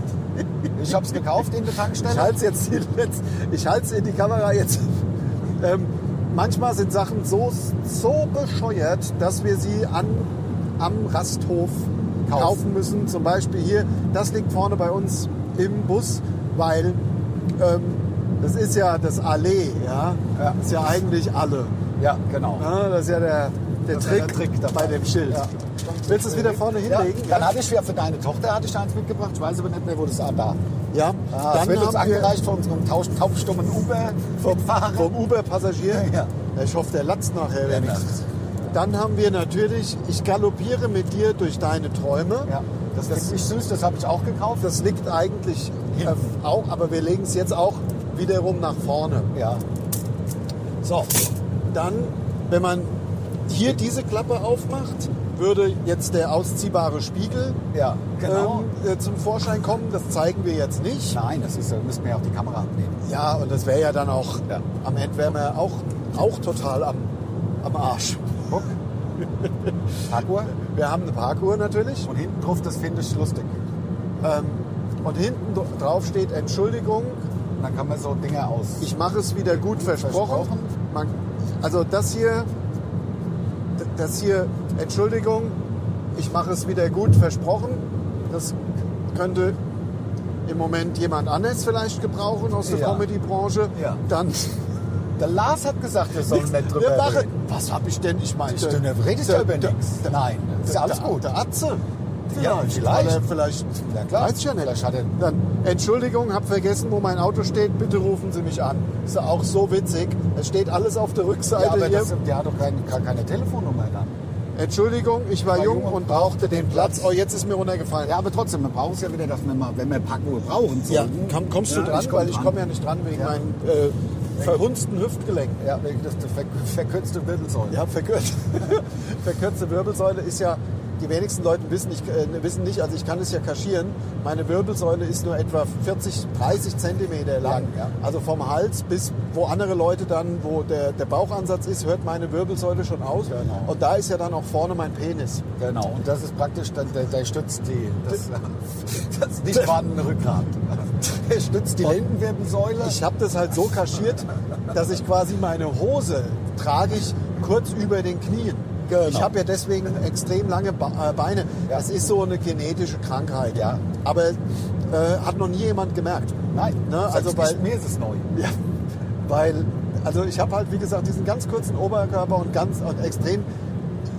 Ich habe es gekauft in der Ich Tankstelle. halte jetzt die letz- ich halte es in die Kamera jetzt. Ähm, manchmal sind Sachen so, so bescheuert, dass wir sie an, am Rasthof kaufen. Kaufen. müssen. Zum Beispiel hier, das liegt vorne bei uns im Bus, weil ähm, das ist ja das Allee, ja? Ja. Das ist ja eigentlich alle. Ja, genau. Ja, das ist ja der, der, ist Trick, ja Trick bei dem Schild. Ja. Willst du es wieder vorne Ja, hinlegen? dann hatte ich ja für deine Tochter hatte ich eins mitgebracht. Ich weiß aber nicht mehr, wo das war. Da. ja. Ah, das wird uns angereicht von unserem taubstummen Uber-Fahrer. vom Uber-Passagier. Ja. Ich hoffe, der latzt nachher Ja, wenigstens. Dann haben wir natürlich, ich galoppiere mit dir durch deine Träume. Ja, das, Das- ich süß, das habe ich auch gekauft. Das liegt eigentlich äh, auch, aber wir legen es jetzt auch wiederum nach vorne. Ja, So, dann, wenn man hier diese Klappe aufmacht, würde jetzt der ausziehbare Spiegel ja, genau. ähm, äh, zum Vorschein kommen. Das zeigen wir jetzt nicht. Nein, das ist, da müssen wir ja auch die Kamera abnehmen. Ja, und das wäre ja dann auch, Ja. am Ende wären wir auch, auch total am, am Arsch. Guck. Parkour. Wir haben eine Parkuhr natürlich. Und hinten drauf, das finde ich lustig. Ähm, und hinten dr- drauf steht Entschuldigung, Und dann kann man so Dinge aus. ich mache es wieder gut versprochen. Versprochen. Man, also das hier, das hier, Entschuldigung, ich mache es wieder gut versprochen. Das könnte im Moment jemand anders vielleicht gebrauchen aus der Ja. Comedy-Branche. Ja. Dann der Lars hat gesagt, wir sollen nicht drüber reden. Was habe ich denn? Ich meine, Ich du redest ja über nichts. Nein, ist ja alles gut. Der Atze. Ja, Vielleicht. vielleicht. Vielleicht. Ja, klar. Weiß ich ja nicht. Vielleicht hat er- Dann, Entschuldigung, habe vergessen, wo mein Auto steht. Bitte rufen Sie mich an. Ist ja auch so witzig. Es steht alles auf der Rückseite Ja, aber hier. das, der hat doch kein, keine Telefonnummer dann. Entschuldigung, ich war, War jung jung und brauchte den Platz. Oh, jetzt ist mir runtergefallen. Ja, aber trotzdem, man braucht es ja wieder, dass wir mal, wenn wir Parkour brauchen Ja, sollten. komm, kommst du Ja, dran? ich komm Weil ich dran. komme ja nicht dran wegen Ja. meinen äh, verhunzten Hüftgelenk. Ja, wegen das ver verkürzte Wirbelsäule. Ja, verkürzt, verkürzte Wirbelsäule ist ja, die wenigsten Leute wissen, ich, äh, wissen nicht, also ich kann es ja kaschieren, meine Wirbelsäule ist nur etwa 40, 30 Zentimeter lang. Lang, ja. Also vom Hals bis wo andere Leute dann, wo der, der Bauchansatz ist, hört meine Wirbelsäule schon aus. Genau. Und da ist ja dann auch vorne mein Penis. Genau, und das ist praktisch, der, der, der stützt die, das, das nicht vorhandene Rückgrat. Der stützt die Lendenwirbelsäule. Ich habe das halt so kaschiert, dass ich quasi meine Hose trage ich kurz über den Knien. Genau. Ich habe ja deswegen extrem lange äh, Beine. Ja. Das ist so eine genetische Krankheit. Ja. Aber äh, hat noch nie jemand gemerkt. Nein, Ne, also bei- mir ist es neu. Ja. Weil, also ich habe halt, wie gesagt, diesen ganz kurzen Oberkörper und ganz und extrem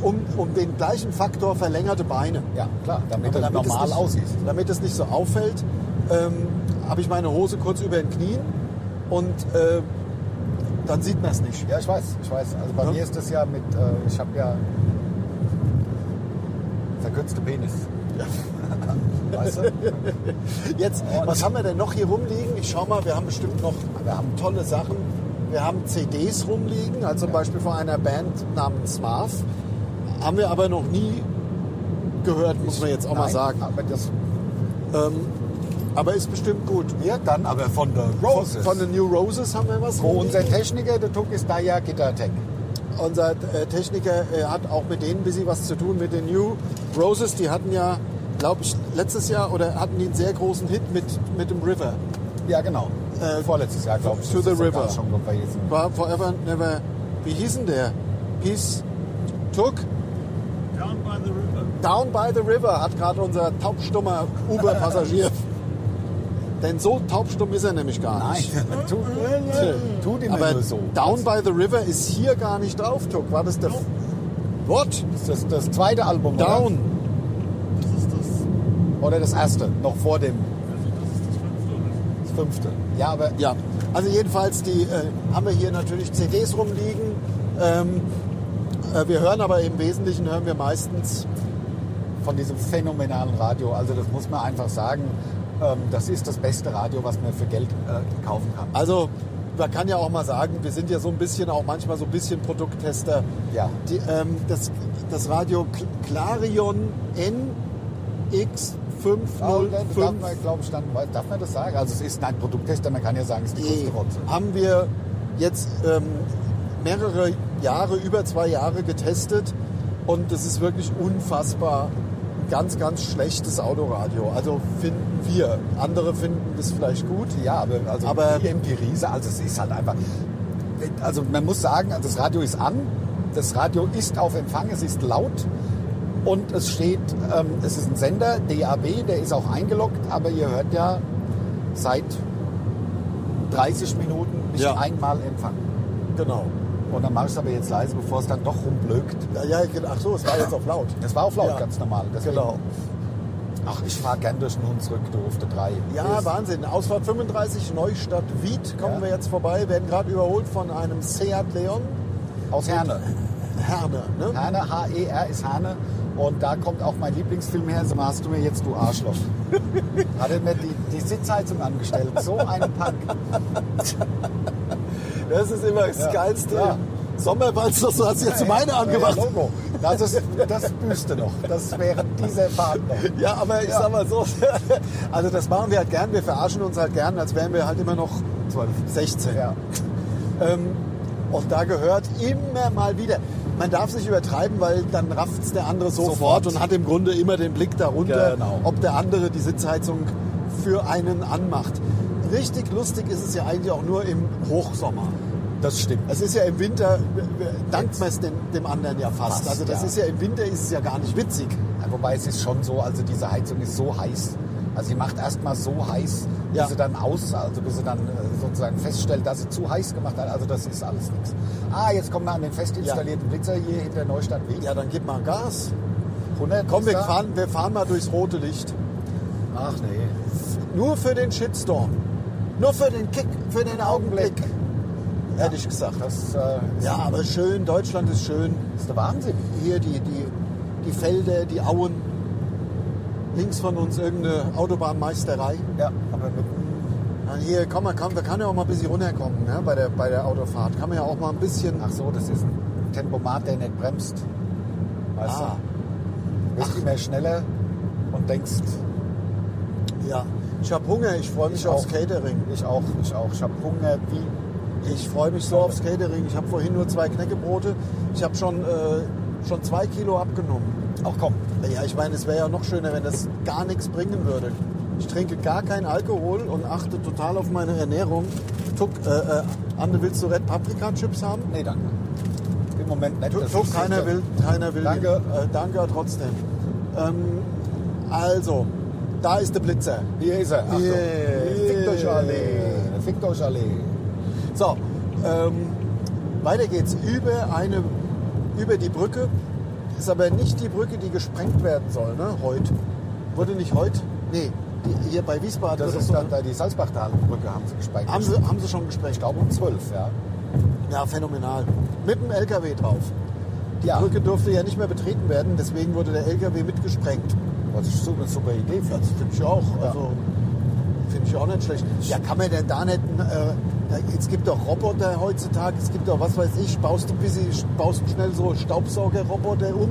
um, um den gleichen Faktor verlängerte Beine. Ja, klar, damit Aber er es normal nicht, aussieht. Damit es nicht so auffällt, ähm, habe ich meine Hose kurz über den Knien und äh, dann sieht man es nicht. Ja, ich weiß, ich weiß. Also bei Ja. mir ist das ja mit, äh, ich habe ja verkürzte Penis. Weißt du? Jetzt, was haben wir denn noch hier rumliegen? Ich schau mal, wir haben bestimmt noch Wir haben tolle Sachen. Wir haben CDs rumliegen, also zum Beispiel von einer Band namens Marv. Haben wir aber noch nie gehört, muss man jetzt auch mal Nein, sagen. Aber das Ähm, aber ist bestimmt gut. wir dann aber von der Roses. Von den New Roses haben wir was. Wo unser Techniker, der Tuck, ist da ja Gitartech. Unser äh, Techniker äh, hat auch mit denen ein bisschen was zu tun, mit den New Roses. Die hatten ja, glaube ich, letztes Jahr oder hatten die einen sehr großen Hit mit, mit dem River. Ja, genau. Äh, Vorletztes Jahr, glaube ich. To the River. schon. War Forever Never. Wie hieß denn der? Hieß Took Down by the river. Down by the River, hat gerade unser taubstummer Uber-Passagier. Denn so taubstumm ist er nämlich gar Nein, nicht. tut, tut ihm Aber nur so. Down by the River ist hier gar nicht drauf, Tuck. War das der. What? Das ist das, das zweite Album. Down. Das ist das. Oder? oder das erste, noch vor dem Also das ist das fünfte oder das fünfte. Ja, aber Ja, also jedenfalls die, äh, haben wir hier natürlich CDs rumliegen. Ähm, äh, wir hören aber im Wesentlichen hören wir meistens von diesem phänomenalen Radio. Also das muss man einfach sagen. Ähm, das ist das beste Radio, was man für Geld äh, kaufen kann. Also man kann ja auch mal sagen, wir sind ja so ein bisschen auch manchmal so ein bisschen Produkttester. Ja. Die, ähm, das, das Radio Clarion Oh, darf NX505 man, glaube ich, dann, darf man das sagen? Also es ist ein Produkttester, man kann ja sagen, es ist die größte Rotze. haben wir jetzt ähm, mehrere Jahre, über zwei Jahre getestet und das ist wirklich unfassbar ganz, ganz schlechtes Autoradio. Also finden wir. Andere finden das vielleicht gut. Ja, aber also Aber- die Empirie, also es ist halt einfach. Also man muss sagen, das Radio ist an, das Radio ist auf Empfang, es ist laut und es steht, ähm, es ist ein Sender, DAB, der ist auch eingeloggt, aber ihr hört ja seit 30 Minuten nicht Ja. einmal Empfang. Genau. Und dann mache ich es aber jetzt leise, bevor es dann doch rumblökt. Ja, ja, ach so, es war jetzt auf laut. Das war auf laut, Ja. ganz normal. Deswegen, Genau. Ach, ich fahre gern durch den Hunsrück, durch die 3. Ja, Wahnsinn. Ausfahrt 35, Neustadt Wied kommen Ja. wir jetzt vorbei, werden gerade überholt von einem Seat Leon. Aus Herne. Herne, ne? Herne, H-E-R ist Herne. Und da kommt auch mein Lieblingsfilm her. So hast du mir jetzt, du Arschloch. Hat er mir die, die Sitzheizung angestellt. So ein Punk. Das ist immer das Ja. Geilste. Ja. Sommerbalz, das hast du jetzt meine angemacht. Ja, Logo. Das ist das Büste noch. Das wäre diese Fahrt noch. Ja, aber ich Ja. sag mal so, also das machen wir halt gern, wir verarschen uns halt gern, als wären wir halt immer noch 12. 16. Ja. Ähm, und da gehört immer mal wieder, man darf sich übertreiben, weil dann rafft's der andere sofort, Sofort. und hat im Grunde immer den Blick darunter, Genau. ob der andere die Sitzheizung für einen anmacht. Richtig lustig ist es ja eigentlich auch nur im Hochsommer. Das stimmt. Es ist ja im Winter, dankt man es dem, dem anderen ja fast. Fast, also das ja. ist ja im Winter ist es ja gar nicht witzig. Ja, wobei es ist schon so, also diese Heizung ist so heiß. Also sie macht erstmal so heiß, bis Ja. sie dann aus, also bis sie dann äh, sozusagen feststellt, dass sie zu heiß gemacht hat. Also das ist alles nichts. Ah, jetzt kommen wir an den fest installierten Blitzer hier hinter Neustadt Weg. Ja, dann gib mal Gas. 100 Komm, wir fahren, wir fahren mal durchs rote Licht. Ach nee. Nur für den Shitstorm. Nur für den Kick, für den Augenblick. Hätte ich gesagt. Das äh, Ja, aber schön, Deutschland ist schön. ist der Wahnsinn. Hier die, die, die Felder, die Auen. Links von uns irgendeine Autobahnmeisterei. Ja, aber mit, Ja, hier, komm mal, komm, wir können ja auch mal ein bisschen runterkommen ne, bei, der, bei der Autofahrt. Kann man ja auch mal ein bisschen. ach so, das ist ein Tempomat, der nicht bremst. Weißt Ah. du? Wirst immer schneller und denkst, Ja, ich habe Hunger, ich freue mich Ich aufs auch. Catering. ich auch, ich auch. Ich habe Hunger wie Ich freue mich so aufs Catering. Ich habe vorhin nur zwei Knäckebrote. Ich habe schon, äh, schon zwei Kilo abgenommen. Ach komm. Ja, ich meine, es wäre ja noch schöner, wenn das gar nichts bringen würde. Ich trinke gar keinen Alkohol und achte total auf meine Ernährung. Tuck, äh, äh, Anne, willst du Red Paprika Chips haben? Nee, danke. Im Moment nicht. Tuck, Tuck keiner will, keiner will. Danke. Äh, danke trotzdem. Ähm, also, da ist der Blitzer. Hier ist er. Achtung. Yeah. Fickt euch alle. Fickt euch alle. So, ähm, weiter geht's über eine, über die Brücke. Ist aber nicht die Brücke, die gesprengt werden soll, ne? Heute. Wurde nicht heute? Nee, die, hier bei Wiesbaden. Das ist dann da die Salzbachtalbrücke, haben sie gesprengt. haben, sie, haben sie schon gesprengt? ich glaube um 12, ja. Ja, phänomenal. Mit dem LKW drauf. Die Ja. Brücke durfte ja nicht mehr betreten werden, deswegen wurde der LKW mitgesprengt. Was ich so eine super Idee Ja, finde. das finde ich auch. Ja. Also, finde ich auch nicht schlecht. Ja, kann man denn da nicht. Äh, es gibt doch Roboter heutzutage, es gibt doch, was weiß ich, baust du bisschen, baust du schnell so Staubsaugerroboter um,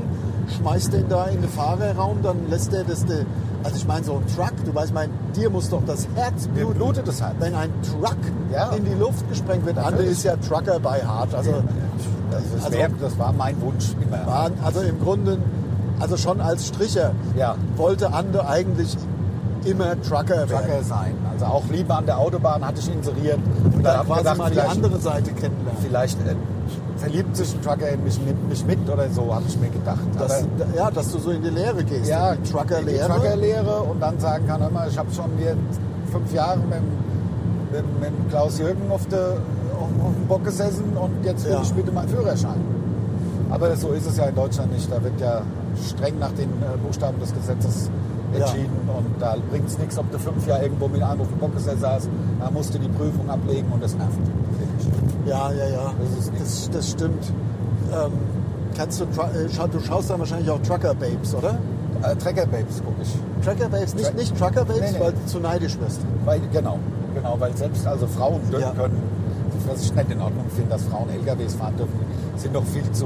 schmeißt den da in den Fahrerraum, dann lässt der das. De, also, ich meine, so ein Truck, du weißt, mein, dir muss doch das Herz Mir bluten, blutet das Herz. wenn ein Truck Ja. in die Luft gesprengt wird. Natürlich. ist ja Trucker bei Hart. Also, Das, ist Also- wär, das war mein Wunsch immer. war, also im Grunde, also schon als Stricher Ja. wollte Ande eigentlich immer Trucker werden. Trucker sein. Also auch Liebe an der Autobahn hatte ich inseriert. Und Da quasi gedacht, mal die andere Seite kennenlernen. Vielleicht äh, verliebt sich ein Trucker in mich, nimmt mich mit oder so, habe ich mir gedacht. Dass, ja, dass du so in die Lehre gehst. ja, in die Truckerlehre. Truckerlehre und dann sagen kann, mal, ich habe schon hier fünf Jahre mit, mit, mit Klaus Jürgen auf, der, auf, auf dem Bock gesessen und jetzt will Ja. ich bitte meinen Führerschein. Aber so ist es ja in Deutschland nicht. Da wird ja streng nach den äh, Buchstaben des Gesetzes Ja. entschieden und da bringt es nichts, ob du fünf Jahre irgendwo mit einem auf dem Bock gesessen hast. Da musst du die Prüfung ablegen und das nervt. Ja, ja, ja. Das das, das stimmt. Ähm, kannst du, äh, du schaust dann wahrscheinlich auch Trucker Babes, oder? Äh, Trecker Babes gucke ich. Trucker Babes, nicht, Tra- nicht Trucker Babes, Nee, nee. weil du zu neidisch wirst. Weil, genau, genau, weil selbst also Frauen dürfen Ja. können, was ich nicht in Ordnung finde, dass Frauen LKWs fahren dürfen, sind doch viel zu,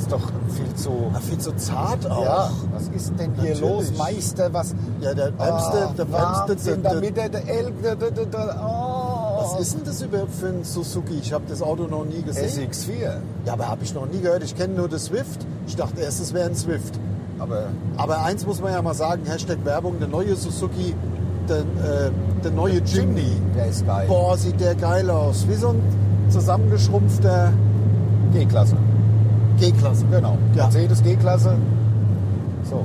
ist doch viel zu, Ah, viel zu zart auch. ja, was ist denn hier Natürlich. los, Meister, was, Ja, der bremste, Ah, der bremste, Wahnsinn, der, damit der, der, der L, der, der, der, der, oh. was ist denn das überhaupt für ein Suzuki? Ich habe das Auto noch nie gesehen. SX4? Ja, aber habe ich noch nie gehört. Ich kenne nur das Swift. Ich dachte erst, es wäre ein Swift. Aber Aber eins muss man ja mal sagen, Hashtag Werbung, der neue Suzuki, der, äh, der neue Jimny. der ist geil. Boah, sieht der geil aus. Wie so ein zusammengeschrumpfter G-Klasse, G-Klasse. genau. Ja. Mercedes G-Klasse. So,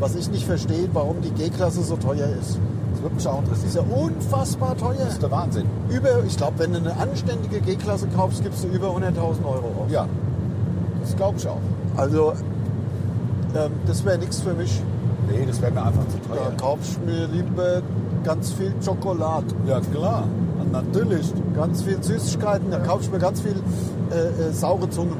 Was ich nicht verstehe, warum die G-Klasse so teuer ist. das würde mich auch Das ist interessieren. ja unfassbar teuer. Das ist der Wahnsinn. Über, ich glaube, wenn du eine anständige G-Klasse kaufst, gibst du über 100.000 Euro aus. Ja, das glaube ich auch. Also, ähm, das wäre nichts für mich. Nee, das wäre mir einfach zu Da teuer. kaufst du mir lieber ganz viel Schokolade. Ja, klar. Natürlich. Ganz viel Süßigkeiten, da kaufst du mir ganz viel äh, äh, saure Zungen.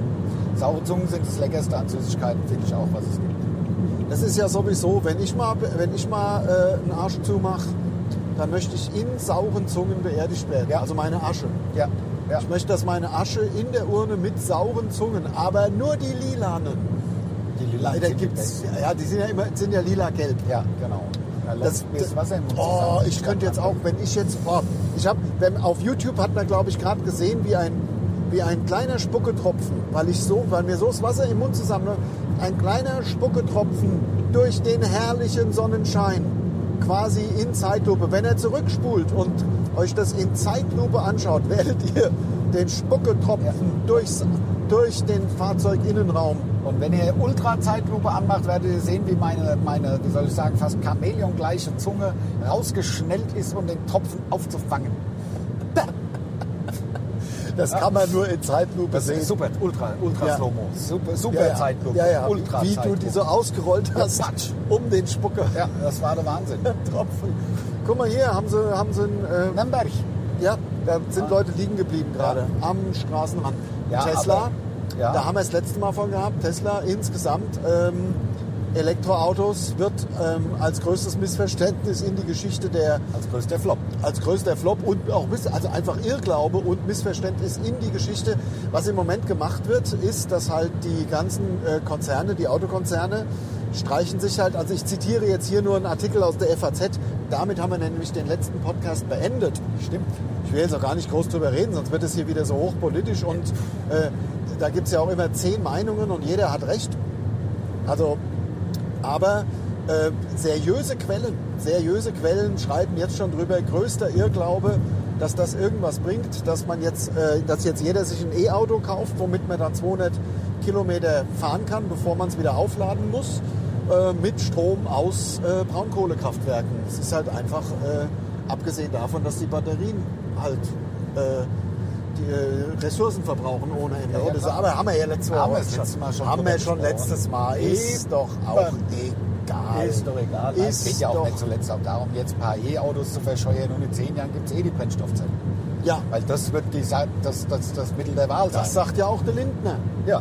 Saure Zungen sind das Leckerste an Süßigkeiten, finde ich auch, was es gibt. Das ist ja sowieso, wenn ich mal, wenn ich mal äh, einen Arsch zumache, dann möchte ich in sauren Zungen beerdigt werden. Ja. Also meine Asche. Ja, ja. Ich möchte, dass meine Asche in der Urne mit sauren Zungen, aber nur die lilanen. Die Lila Leider gibt's, besten. ja, die sind ja immer, sind ja lila-gelb. Ja, genau. Da Das, das Wasser im Mund oh, ich könnte jetzt auch, wenn ich jetzt, boah, ich habe, auf YouTube hat man, glaube ich, gerade gesehen, wie ein, wie ein kleiner Spucketropfen, weil ich so, weil mir so das Wasser im Mund zusammenläuft, ein kleiner Spucketropfen durch den herrlichen Sonnenschein, quasi in Zeitlupe. Wenn er zurückspult und euch das in Zeitlupe anschaut, werdet ihr den Spucketropfen Ja. durchs, durch den Fahrzeuginnenraum Und wenn ihr Ultra-Zeitlupe anmacht, werdet ihr sehen, wie meine, meine, wie soll ich sagen, fast Chamäleon-gleiche Zunge rausgeschnellt ist, um den Tropfen aufzufangen. Das kann man nur in Zeitlupe Das sehen. ist super, Ultra, Ultra Ja. Slow-Mo. Super, super ja, ja. Zeitlupe. Ja, ja. Ultra Wie du Zeitlupe. die so ausgerollt hast, um den Spucker. Ja, das war der Wahnsinn. Tropfen. Guck mal hier, haben sie, haben sie einen, äh, Nürnberg. ja, da sind Leute liegen geblieben gerade am Straßenrand. Ja, Tesla, aber- ja. da haben wir es letzte Mal von gehabt. Tesla insgesamt ähm, Elektroautos wird ähm, als größtes Missverständnis in die Geschichte der Als größter Flop. als größter Flop und auch miss- also einfach Irrglaube und Missverständnis in die Geschichte. Was im Moment gemacht wird, ist, dass halt die ganzen äh, Konzerne, die Autokonzerne, streichen sich halt, also ich zitiere jetzt hier nur einen Artikel aus der FAZ, damit haben wir nämlich den letzten Podcast beendet. Stimmt. Ich will jetzt auch gar nicht groß drüber reden, sonst wird es hier wieder so hochpolitisch und äh, da gibt es ja auch immer zehn Meinungen und jeder hat recht. Also, aber äh, seriöse Quellen, seriöse Quellen schreiben jetzt schon drüber, größter Irrglaube, dass das irgendwas bringt, dass man jetzt, äh, dass jetzt jeder sich ein E-Auto kauft, womit man dann 200 Kilometer fahren kann, bevor man es wieder aufladen muss, äh, mit Strom aus äh, Braunkohlekraftwerken. Es ist halt einfach, äh, abgesehen davon, dass die Batterien halt äh, die äh, Ressourcen verbrauchen ohne Ende. Ja, klar. Aber haben wir ja letztes Mal, Haben wir auch das letzte Mal schon haben wir schon letztes Mal. Ist Eben. doch auch egal. Ist doch egal. Nein, es Ist geht ja auch nicht zuletzt auch darum, jetzt ein paar E-Autos zu verscheuern und in zehn Jahren gibt es eh die Brennstoffzelle. Ja, Weil das wird die, das, das, das Mittel der Wahl sein. das sagt ja auch der Lindner. ja.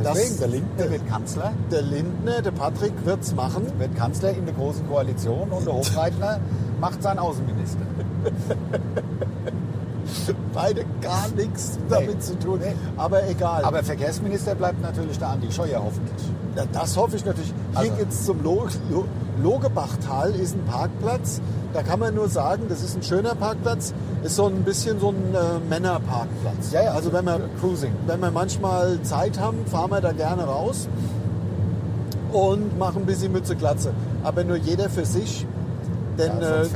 Das- Deswegen, der Lindner wird Kanzler, Der Lindner, der Patrick wird's machen. wird Kanzler in der Großen Koalition und der Hofreitner macht seinen Außenminister. Beide gar nichts damit Nee. zu tun. Nee. Aber egal. Aber Verkehrsminister bleibt natürlich der Andi Scheuer hoffentlich. Ja, das hoffe ich natürlich. Hier Also- geht's zum Lo Lo Logebachtal, ist ein Parkplatz. Da kann man nur sagen, das ist ein schöner Parkplatz. Ist so ein bisschen so ein äh, Männerparkplatz. Ja, ja, also wenn wir, Cruising. wenn wir manchmal Zeit haben, fahren wir da gerne raus und machen ein bisschen Mütze Glatze. Aber nur jeder für sich. Denn Ja, äh.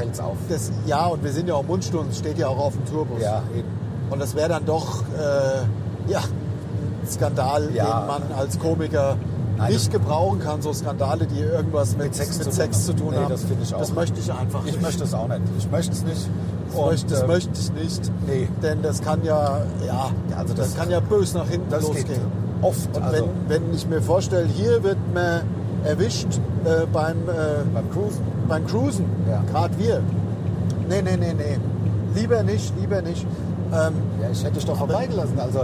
Das, ja, und wir sind ja auch Mundstunden, steht ja auch auf dem Tourbus. Ja, eben. Und das wäre dann doch äh, ja, ein Skandal, Ja. den man als Komiker Nein, nicht gebrauchen kann. So Skandale, die irgendwas mit, Mit Sex mit zu Sex tun zu tun haben. Nee, haben. das finde ich auch Das nicht. möchte ich einfach Ich nicht. möchte es auch nicht. Ich möchte es nicht. Das, Und, möchte, das äh, möchte ich nicht. nee. Denn das kann ja, ja, Ja, also das, das- kann ja bös nach hinten losgehen. geht oft. Und also wenn, wenn ich mir vorstelle, hier wird man erwischt äh, beim, äh, beim Cruisen. Beim Cruisen, Ja. gerade wir. Nee, nee, nee, nee. Lieber nicht, lieber nicht. Ähm, Ja, ich hätte dich doch vorbeigelassen. Also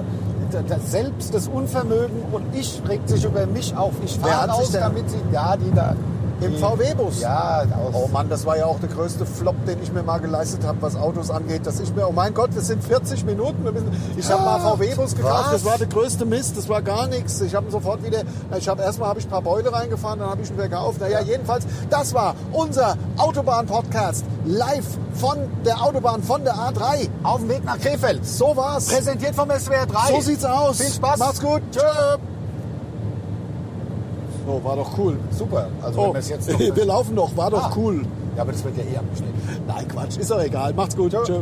da- das, selbst das Unvermögen und ich regt sich über mich auf. Ich fahre aus, damit sie, ja, die da. Im die, VW-Bus? Ja, aus, Oh Mann, das war ja auch der größte Flop, den ich mir mal geleistet habe, was Autos angeht. Dass ich mir, oh mein Gott, das sind 40 Minuten. Müssen, ich habe mal VW-Bus gekauft, Was? das war der größte Mist, das war gar nichts. Ich habe ihn sofort wieder, ich habe erstmal habe ich ein paar Beule reingefahren, dann habe ich ihn wieder gekauft. Naja, jedenfalls, das war unser Autobahn-Podcast live von der Autobahn, von der A3. auf dem Weg nach Krefeld. So war's. Präsentiert vom SWR 3. So sieht's aus. Viel Spaß. Macht's gut. Tschö. So, war doch cool. Super. Also wenn Oh, wir es jetzt noch wir laufen noch, war doch Ah. cool. Ja, aber das wird ja eh abgeschnitten. Nein, Quatsch, ist doch egal. Macht's gut. Tschö.